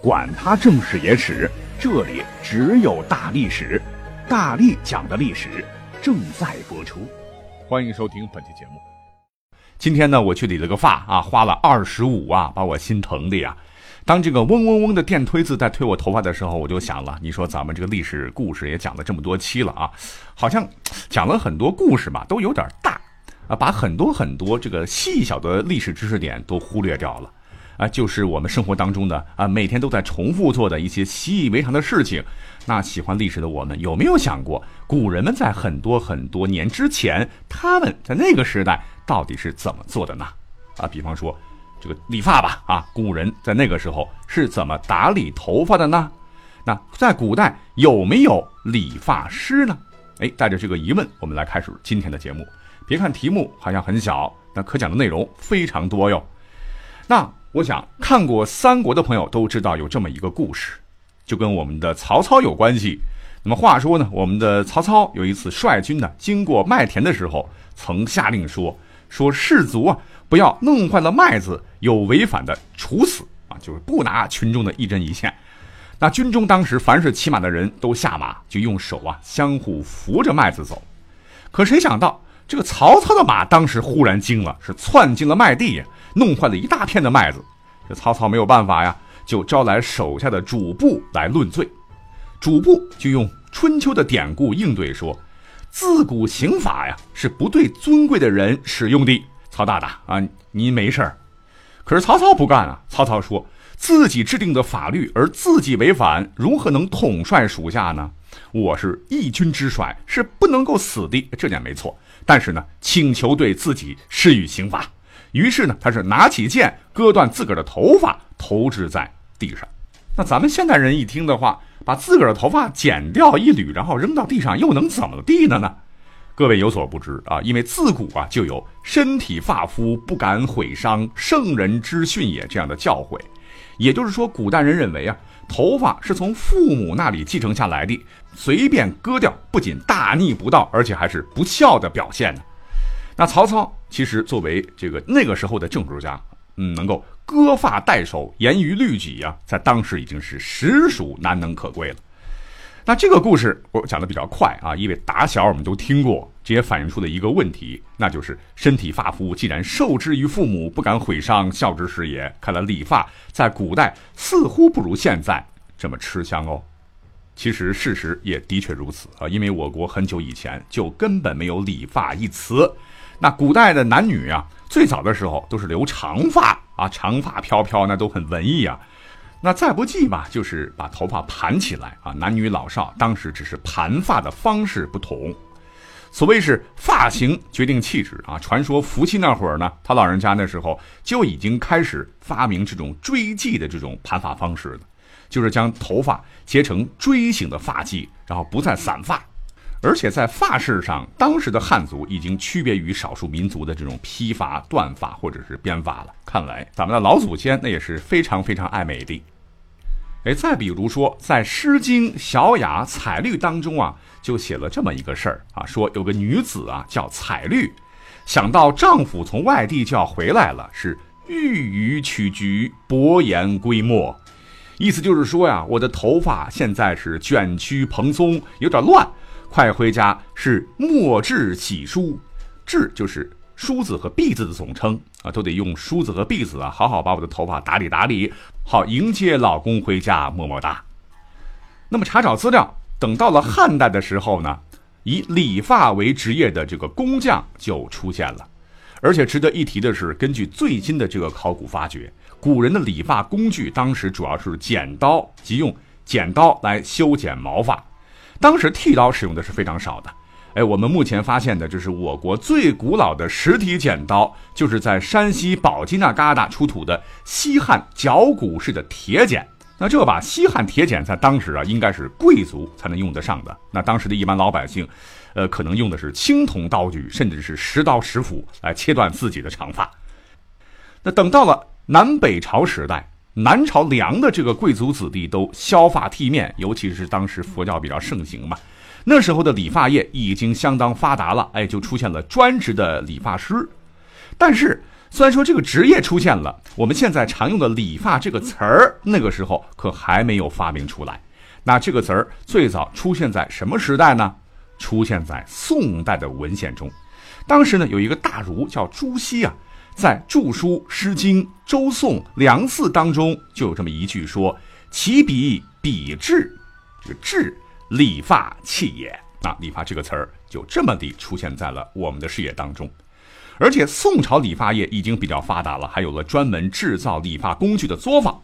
管他正史野史。这里只有大历史，大力讲的历史正在播出，欢迎收听本期节目。今天呢，我去理了个发啊，花了二十五啊，把我心疼的呀。当这个嗡嗡嗡的电推子在推我头发的时候，我就想了，你说咱们这个历史故事也讲了这么多期了啊，好像讲了很多故事吧，都有点大啊，把很多很多这个细小的历史知识点都忽略掉了。啊，就是我们生活当中的啊，每天都在重复做的一些习以为常的事情。那喜欢历史的我们，有没有想过，古人们在很多很多年之前，他们在那个时代到底是怎么做的呢？啊，比方说这个理发吧，啊，古人在那个时候是怎么打理头发的呢？那在古代有没有理发师呢？哎，带着这个疑问，我们来开始今天的节目。别看题目好像很小，那可讲的内容非常多哟。那。我想看过三国的朋友都知道有这么一个故事，就跟我们的曹操有关系。那么话说呢，我们的曹操有一次率军呢经过麦田的时候，曾下令说：“说士卒啊，不要弄坏了麦子，有违反的处死啊，就是不拿群众的一针一线。”那军中当时凡是骑马的人都下马，就用手啊相互扶着麦子走。可谁想到这个曹操的马当时忽然惊了，是窜进了麦地呀。弄坏了一大片的麦子，这曹操没有办法呀，就招来手下的主簿来论罪。主簿就用春秋的典故应对说：“自古刑法呀是不对尊贵的人使用的。”曹大大啊，您没事儿。可是曹操不干啊，曹操说自己制定的法律而自己违反，如何能统帅属下呢？我是一军之帅，是不能够死的，这点没错。但是呢，请求对自己施予刑罚。于是呢，他是拿起剑割断自个儿的头发，投掷在地上。那咱们现代人一听的话，把自个儿的头发剪掉一缕，然后扔到地上，又能怎么地呢呢？各位有所不知啊，因为自古啊就有“身体发肤，不敢毁伤，圣人之训也”这样的教诲。也就是说，古代人认为啊，头发是从父母那里继承下来的，随便割掉，不仅大逆不道，而且还是不孝的表现呢。那曹操其实作为这个那个时候的政治家，嗯，能够割发代首、严于律己啊，在当时已经是实属难能可贵了。那这个故事我讲的比较快啊，因为打小我们都听过，这也反映出的一个问题，那就是身体发肤既然受之于父母，不敢毁伤，孝之始也。看来理发在古代似乎不如现在这么吃香哦。其实事实也的确如此啊，因为我国很久以前就根本没有理发一词。那古代的男女啊，最早的时候都是留长发啊，长发飘飘，那都很文艺啊。那再不济吧，就是把头发盘起来啊。男女老少当时只是盘发的方式不同。所谓是发型决定气质啊。传说伏羲那会儿呢，他老人家那时候就已经开始发明这种锥髻的这种盘发方式了，就是将头发结成锥形的发髻，然后不再散发。而且在发饰上，当时的汉族已经区别于少数民族的这种披发、断发或者是编发了。看来咱们的老祖先那也是非常非常爱美的。哎，再比如说，在《诗经·小雅·采绿》当中啊，就写了这么一个事儿啊，说有个女子啊叫采绿，想到丈夫从外地就要回来了，是欲予取菊，薄言归墨。意思就是说呀，我的头发现在是卷曲蓬松，有点乱。快回家是墨质洗梳，质就是梳子和篦子的总称啊，都得用梳子和篦子啊，好好把我的头发打理打理，好迎接老公回家，么么哒。那么查找资料，等到了汉代的时候呢，以理发为职业的这个工匠就出现了，而且值得一提的是，根据最新的这个考古发掘，古人的理发工具当时主要是剪刀，即用剪刀来修剪毛发。当时剃刀使用的是非常少的，哎，我们目前发现的就是我国最古老的实体剪刀，就是在山西宝鸡那旮沓出土的西汉绞骨式的铁剪，那这把西汉铁剪在当时啊，应该是贵族才能用得上的。那当时的一般老百姓，呃，可能用的是青铜刀具，甚至是石刀石斧来切断自己的长发。那等到了南北朝时代，南朝梁的这个贵族子弟都削发剃面，尤其是当时佛教比较盛行嘛，那时候的理发业已经相当发达了，哎，就出现了专职的理发师。但是。虽然说这个职业出现了，我们现在常用的“理发”这个词儿，那个时候可还没有发明出来。那这个词儿最早出现在什么时代呢？出现在宋代的文献中。当时呢，有一个大儒叫朱熹啊，在著书《诗经》《周颂》《梁偲》当中就有这么一句说：“其笔笔致，这个致，理发器也。”啊，理发这个词儿就这么地出现在了我们的视野当中。而且宋朝理发业已经比较发达了，还有了专门制造理发工具的作坊。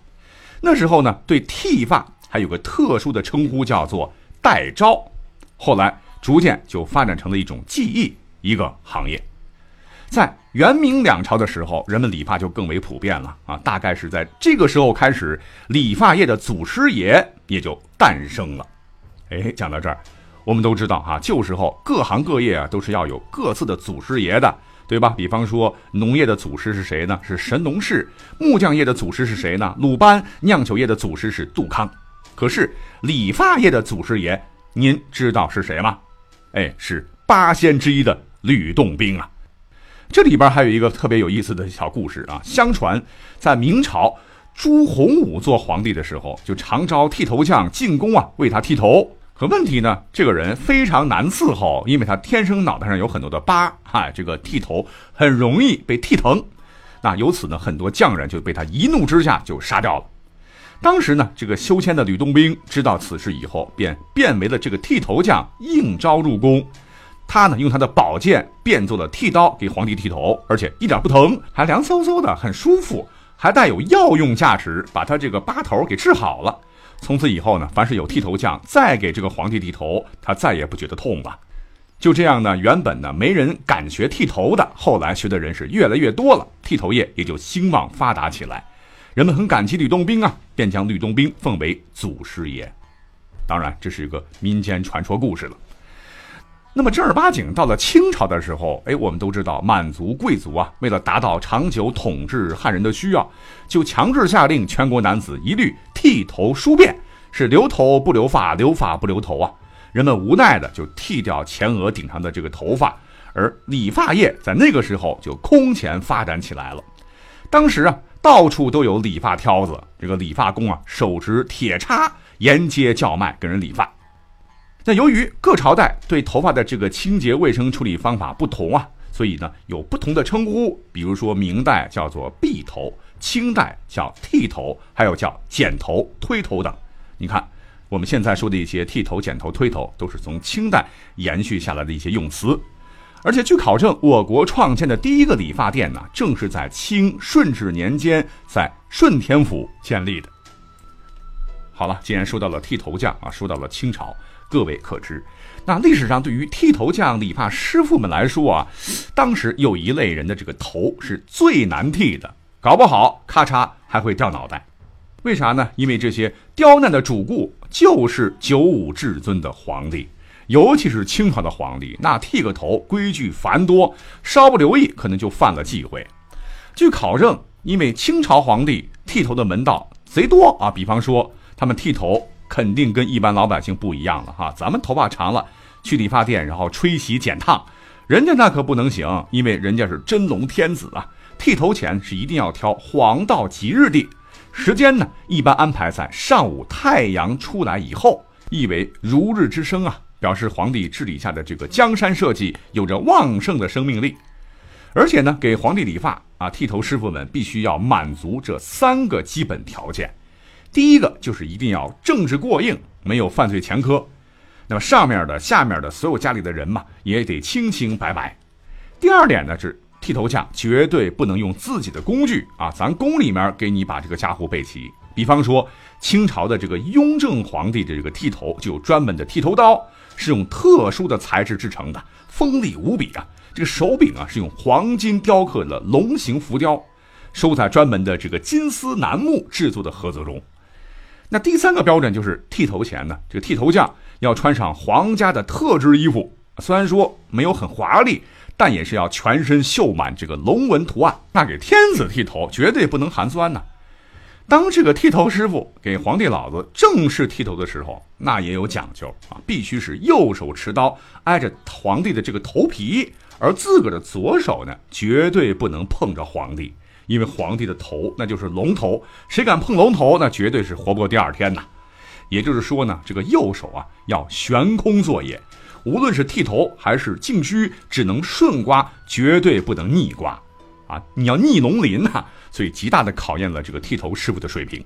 那时候呢，对剃发还有个特殊的称呼，叫做代招。后来逐渐就发展成了一种技艺，一个行业。在元明两朝的时候，人们理发就更为普遍了啊。大概是在这个时候开始，理发业的祖师爷也就诞生了。哎，讲到这儿，我们都知道哈，旧时候各行各业啊都是要有各自的祖师爷的。对吧？比方说，农业的祖师是谁呢？是神农氏。木匠业的祖师是谁呢？鲁班。酿酒业的祖师是杜康。可是理发业的祖师爷，您知道是谁吗？哎，是八仙之一的吕洞宾啊。这里边还有一个特别有意思的小故事啊。相传，在明朝朱洪武做皇帝的时候，就常招剃头匠进宫啊，为他剃头。可问题呢？这个人非常难伺候，因为他天生脑袋上有很多的疤，哈，这个剃头很容易被剃疼。那由此呢，很多匠人就被他一怒之下就杀掉了。当时呢，这个修迁的吕洞宾知道此事以后，便变为了这个剃头匠，应招入宫。他呢，用他的宝剑变做了剃刀，给皇帝剃头，而且一点不疼，还凉飕飕的，很舒服，还带有药用价值，把他这个疤头给治好了。从此以后呢，凡是有剃头匠再给这个皇帝剃头，他再也不觉得痛了。就这样呢，原本呢没人敢学剃头的，后来学的人是越来越多了，剃头业也就兴旺发达起来。人们很感激吕洞宾啊，便将吕洞宾奉为祖师爷。当然，这是一个民间传说故事了。那么正儿八经到了清朝的时候，哎，我们都知道满族贵族啊，为了达到长久统治汉人的需要，就强制下令全国男子一律。剃头梳辫是留头不留发，留发不留头啊！人们无奈的就剃掉前额顶上的这个头发，而理发业在那个时候就空前发展起来了。当时啊，到处都有理发挑子，这个理发工啊，手持铁叉沿街叫卖，给人理发。那由于各朝代对头发的这个清洁卫生处理方法不同啊，所以呢有不同的称呼，比如说明代叫做篦头。清代叫剃头，还有叫剪头、推头等。你看，我们现在说的一些剃头、剪头、推头，都是从清代延续下来的一些用词。而且据考证，我国创建的第一个理发店呢，正是在清顺治年间在顺天府建立的。好了，既然说到了剃头匠啊，说到了清朝，各位可知，那历史上对于剃头匠、理发师傅们来说啊，当时有一类人的这个头是最难剃的。搞不好，咔嚓还会掉脑袋，为啥呢？因为这些刁难的主顾就是九五至尊的皇帝，尤其是清朝的皇帝，那剃个头规矩繁多，稍不留意可能就犯了忌讳。据考证，因为清朝皇帝剃头的门道贼多啊，比方说他们剃头肯定跟一般老百姓不一样了哈，咱们头发长了去理发店然后吹洗剪烫，人家那可不能行，因为人家是真龙天子啊。剃头前是一定要挑黄道吉日地，时间呢一般安排在上午太阳出来以后，意为如日之升啊，表示皇帝治理下的这个江山社稷有着旺盛的生命力。而且呢，给皇帝理发啊，剃头师傅们必须要满足这三个基本条件：第一个就是一定要政治过硬，没有犯罪前科；那么上面的、下面的所有家里的人嘛，也得清清白白。第二点呢是。剃头匠绝对不能用自己的工具啊！咱宫里面给你把这个家伙备齐。比方说，清朝的这个雍正皇帝的这个剃头就有专门的剃头刀，是用特殊的材质制成的，锋利无比啊！这个手柄啊是用黄金雕刻的龙形浮雕，收在专门的这个金丝楠木制作的盒子中。那第三个标准就是剃头前呢，这个剃头匠要穿上皇家的特制衣服，虽然说没有很华丽，但也是要全身绣满这个龙纹图案。那给天子剃头绝对不能寒酸呐。当这个剃头师傅给皇帝老子正式剃头的时候，那也有讲究啊，必须是右手持刀挨着皇帝的这个头皮，而自个儿的左手呢，绝对不能碰着皇帝，因为皇帝的头那就是龙头，谁敢碰龙头，那绝对是活不过第二天呐。也就是说呢，这个右手啊要悬空作业，无论是剃头还是净须，只能顺刮，绝对不能逆刮。啊，你要逆龙鳞呐，所以极大的考验了这个剃头师傅的水平。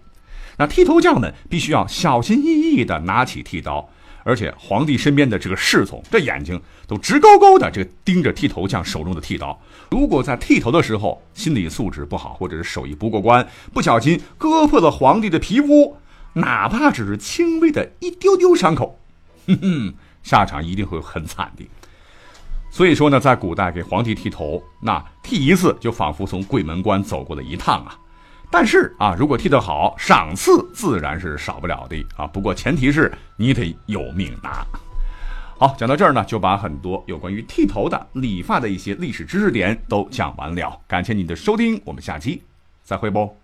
那剃头匠们必须要小心翼翼的拿起剃刀，而且皇帝身边的这个侍从，这眼睛都直勾勾的这个盯着剃头匠手中的剃刀。如果在剃头的时候心理素质不好，或者是手艺不过关，不小心割破了皇帝的皮肤，哪怕只是轻微的一丢丢伤口，哼哼，下场一定会很惨的。所以说呢，在古代给皇帝剃头，那剃一次就仿佛从鬼门关走过了一趟啊。但是啊，如果剃得好，赏赐自然是少不了的啊。不过前提是你得有命拿。好，讲到这儿呢，就把很多有关于剃头的、理发的一些历史知识点都讲完了。感谢你的收听，我们下期再会不。